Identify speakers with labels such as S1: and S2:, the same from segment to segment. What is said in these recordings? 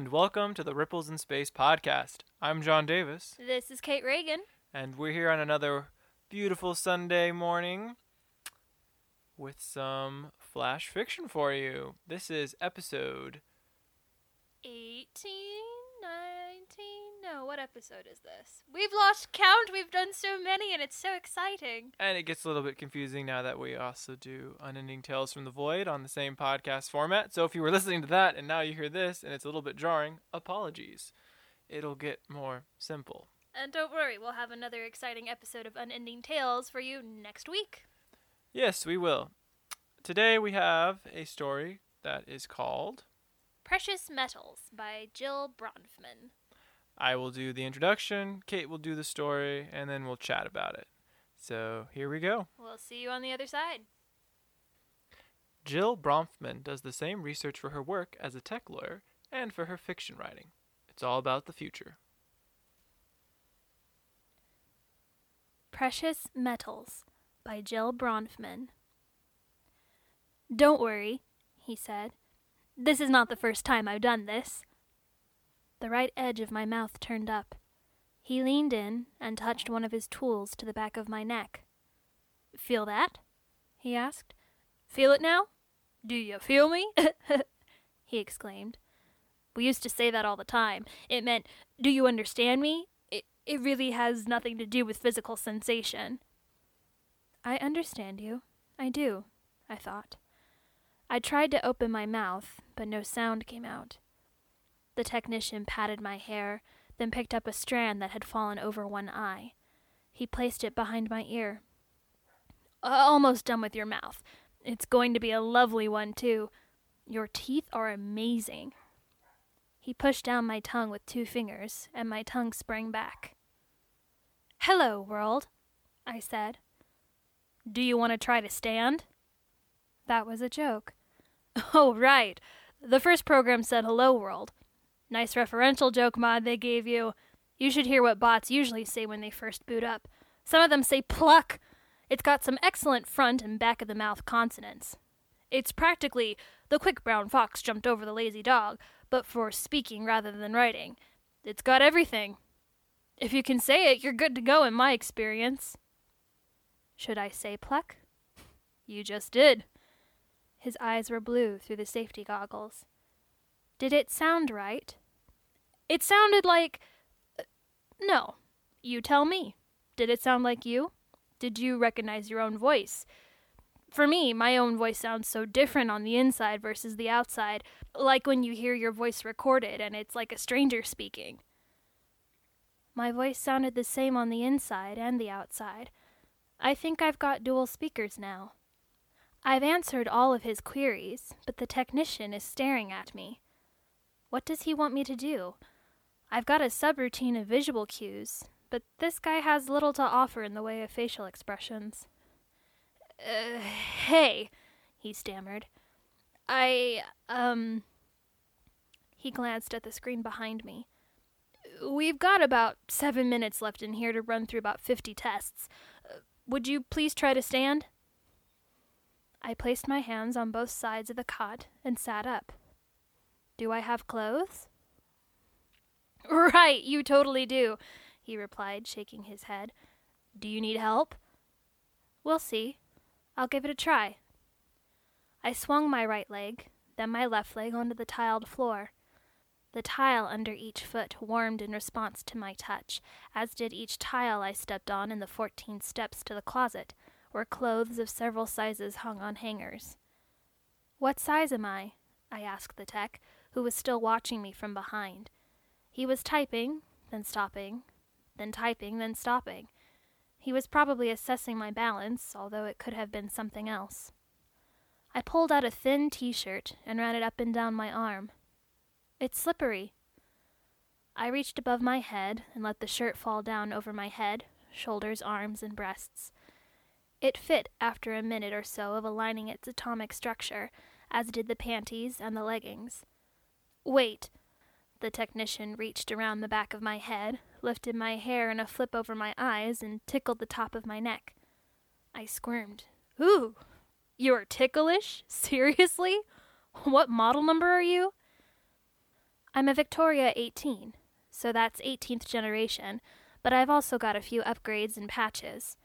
S1: And welcome to the Ripples in Space podcast. I'm John Davis,
S2: This is Kate Reagan.
S1: and we're here on another beautiful Sunday morning with some flash fiction for you. This is episode
S2: 18, 19. No, what episode is this? We've lost count. We've done so many, and it's so exciting.
S1: And it gets a little bit confusing now that we also do Unending Tales from the Void on the same podcast format. So if you were listening to that and now you hear this and it's a little bit jarring, apologies. It'll get more simple.
S2: And don't worry, we'll have another exciting episode of Unending Tales for you next week.
S1: Yes, we will. Today we have a story that is called
S2: Precious Metals by Jill Bronfman.
S1: I will do the introduction, Kate will do the story, and then we'll chat about it. So here we go.
S2: We'll see you on the other side.
S1: Jill Bronfman does the same research for her work as a tech lawyer and for her fiction writing. It's all about the future.
S2: Precious Metals by Jill Bronfman. Don't worry, he said. This is not the first time I've done this. The right edge of my mouth turned up. He leaned in and touched one of his tools to the back of my neck. Feel that? he asked. Feel it now? Do you feel me? he exclaimed. We used to say that all the time. It meant, Do you understand me? It, it really has nothing to do with physical sensation. I understand you. I do, I thought. I tried to open my mouth, but no sound came out. The technician patted my hair, then picked up a strand that had fallen over one eye. He placed it behind my ear. Almost done with your mouth. It's going to be a lovely one, too. Your teeth are amazing. He pushed down my tongue with two fingers, and my tongue sprang back. Hello, world, I said. Do you want to try to stand? That was a joke. Oh, right. The first program said hello, world. Nice referential joke mod they gave you. You should hear what bots usually say when they first boot up. Some of them say pluck. It's got some excellent front and back of the mouth consonants. It's practically the quick brown fox jumped over the lazy dog, but for speaking rather than writing. It's got everything. If you can say it, you're good to go in my experience. Should I say pluck? You just did. His eyes were blue through the safety goggles. Did it sound right? It sounded like. uh, No. You tell me. Did it sound like you? Did you recognize your own voice? For me, my own voice sounds so different on the inside versus the outside, like when you hear your voice recorded and it's like a stranger speaking. My voice sounded the same on the inside and the outside. I think I've got dual speakers now. I've answered all of his queries, but the technician is staring at me. What does he want me to do? I've got a subroutine of visual cues, but this guy has little to offer in the way of facial expressions. Uh, hey, he stammered. I, um. He glanced at the screen behind me. We've got about seven minutes left in here to run through about fifty tests. Would you please try to stand? I placed my hands on both sides of the cot and sat up. Do I have clothes? Right, you totally do, he replied, shaking his head. Do you need help? We'll see. I'll give it a try. I swung my right leg, then my left leg onto the tiled floor. The tile under each foot warmed in response to my touch, as did each tile I stepped on in the fourteen steps to the closet, where clothes of several sizes hung on hangers. What size am I? I asked the tech, who was still watching me from behind. He was typing, then stopping, then typing, then stopping. He was probably assessing my balance, although it could have been something else. I pulled out a thin t shirt and ran it up and down my arm. It's slippery. I reached above my head and let the shirt fall down over my head, shoulders, arms, and breasts. It fit after a minute or so of aligning its atomic structure, as did the panties and the leggings. Wait. The technician reached around the back of my head, lifted my hair in a flip over my eyes, and tickled the top of my neck. I squirmed. Ooh, you're ticklish? Seriously? What model number are you? I'm a Victoria 18, so that's 18th generation, but I've also got a few upgrades and patches.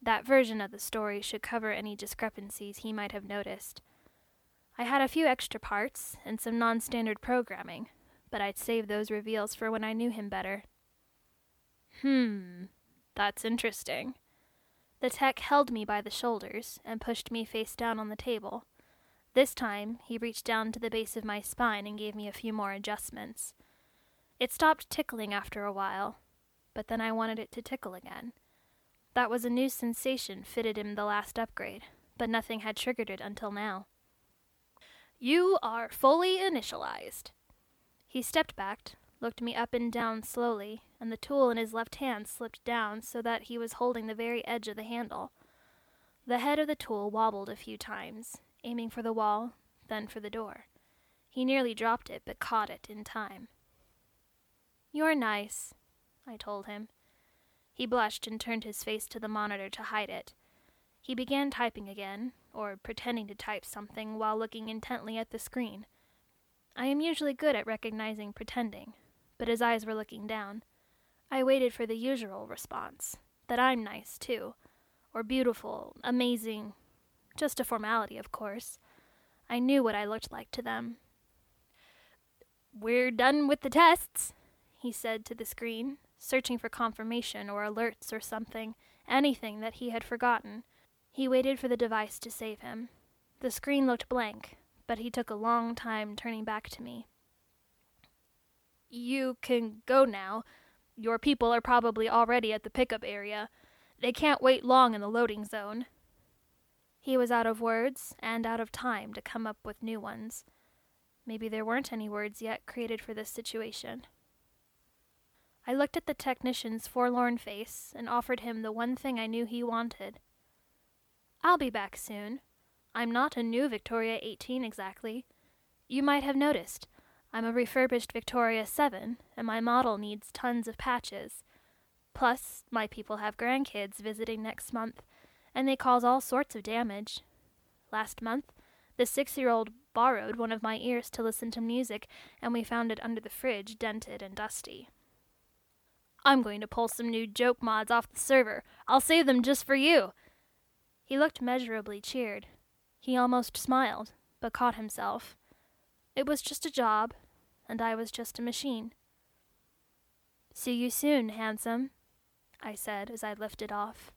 S2: That version of the story should cover any discrepancies he might have noticed. I had a few extra parts and some non standard programming, but I'd save those reveals for when I knew him better. Hmm, that's interesting. The tech held me by the shoulders and pushed me face down on the table. This time, he reached down to the base of my spine and gave me a few more adjustments. It stopped tickling after a while, but then I wanted it to tickle again. That was a new sensation fitted in the last upgrade, but nothing had triggered it until now. You are fully initialized. He stepped back, looked me up and down slowly, and the tool in his left hand slipped down so that he was holding the very edge of the handle. The head of the tool wobbled a few times, aiming for the wall, then for the door. He nearly dropped it, but caught it in time. You're nice, I told him. He blushed and turned his face to the monitor to hide it. He began typing again, or pretending to type something while looking intently at the screen. I am usually good at recognizing pretending, but his eyes were looking down. I waited for the usual response that I'm nice, too, or beautiful, amazing, just a formality, of course. I knew what I looked like to them. We're done with the tests, he said to the screen, searching for confirmation or alerts or something, anything that he had forgotten. He waited for the device to save him. The screen looked blank, but he took a long time turning back to me. You can go now. Your people are probably already at the pickup area. They can't wait long in the loading zone. He was out of words and out of time to come up with new ones. Maybe there weren't any words yet created for this situation. I looked at the technician's forlorn face and offered him the one thing I knew he wanted. I'll be back soon. I'm not a new Victoria 18 exactly. You might have noticed. I'm a refurbished Victoria 7, and my model needs tons of patches. Plus, my people have grandkids visiting next month, and they cause all sorts of damage. Last month, the six year old borrowed one of my ears to listen to music, and we found it under the fridge, dented and dusty. I'm going to pull some new joke mods off the server. I'll save them just for you. He looked measurably cheered. He almost smiled, but caught himself. It was just a job, and I was just a machine. See you soon, handsome, I said as I lifted off.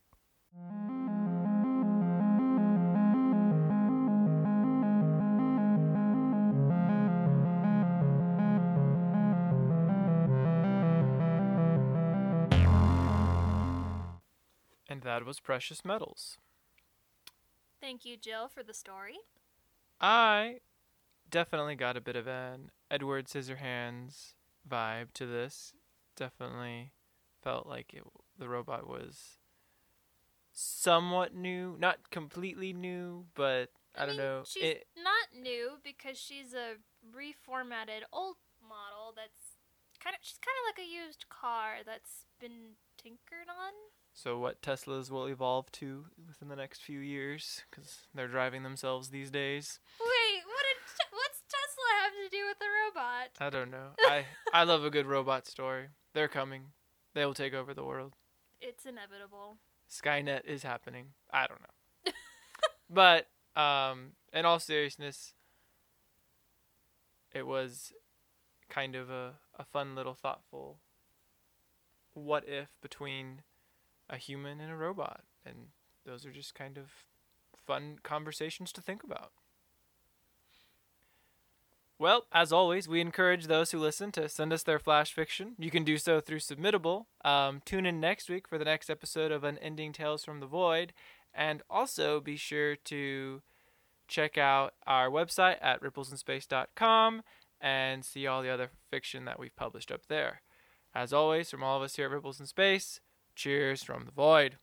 S1: And that was Precious Metals.
S2: Thank you, Jill, for the story.
S1: I definitely got a bit of an Edward Scissorhands vibe to this. Definitely felt like it, the robot was somewhat new, not completely new, but I, don't know.
S2: She's
S1: It,
S2: not new because she's a reformatted old model that's kind of she's kind of like a used car that's been tinkered on.
S1: So what Teslas will evolve to within the next few years because they're driving themselves these days.
S2: Wait, what did what's Tesla have to do with a robot?
S1: I don't know. I I love a good robot story. They're coming. They will take over the world.
S2: It's inevitable.
S1: Skynet is happening. I don't know. but um, in all seriousness, it was kind of a, a fun little thoughtful what if between a human and a robot. And those are just kind of fun conversations to think about. Well, as always, we encourage those who listen to send us their flash fiction. You can do so through Submittable. Um, tune in next week for the next episode of Unending Tales from the Void. And also be sure to check out our website at ripplesinspace.com and see all the other fiction that we've published up there. As always, from all of us here at Ripples in Space, cheers from the Void.